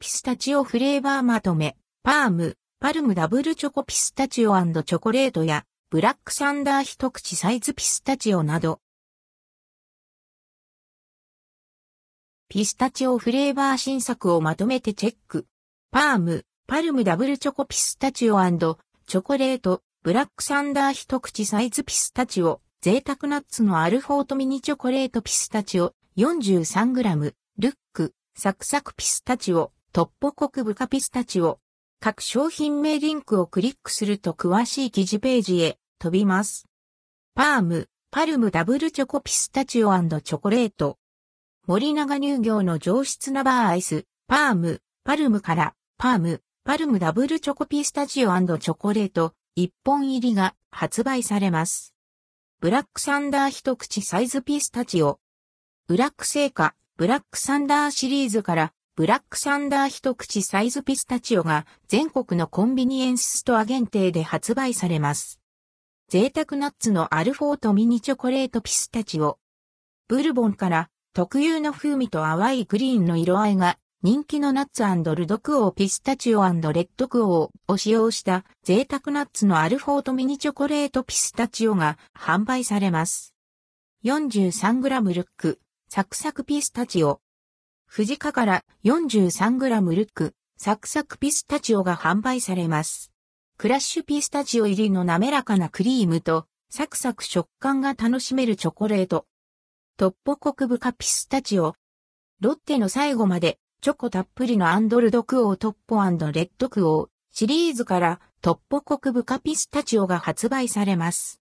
ピスタチオフレーバーまとめ、パーム、パルムダブルチョコピスタチオチョコレートや、ブラックサンダー一口サイズピスタチオなど。ピスタチオフレーバー新作をまとめてチェック。パーム、パルムダブルチョコピスタチオチョコレート、ブラックサンダー一口サイズピスタチオ、贅沢ナッツのアルフォートミニチョコレートピスタチオ 43g、ルック、サクサクピスタチオ、トッポコクブカピスタチオ。各商品名リンクをクリックすると詳しい記事ページへ飛びます。パーム、パルムダブルチョコピスタチオチョコレート。森永乳業の上質なバーアイス、パーム、パルムから、パーム、パルムダブルチョコピスタチオチョコレート、1本入りが発売されます。ブラックサンダー一口サイズピスタチオ。ブラック製菓、ブラックサンダーシリーズから、ブラックサンダー一口サイズピスタチオが全国のコンビニエンスストア限定で発売されます。贅沢ナッツのアルフォートミニチョコレートピスタチオ。ブルボンから特有の風味と淡いグリーンの色合いが人気のナッツルドクオーピスタチオレッドクオーを使用した贅沢ナッツのアルフォートミニチョコレートピスタチオが販売されます。43g ルック、サクサクピスタチオ。不二家から 43g ルック、サクサクピスタチオが販売されます。クラッシュピスタチオ入りの滑らかなクリームとサクサク食感が楽しめるチョコレート。トッポコク深ピスタチオ。ロッテの最後までチョコたっぷりのアンドルドクオートッポレッドクオーシリーズからトッポコク深ピスタチオが発売されます。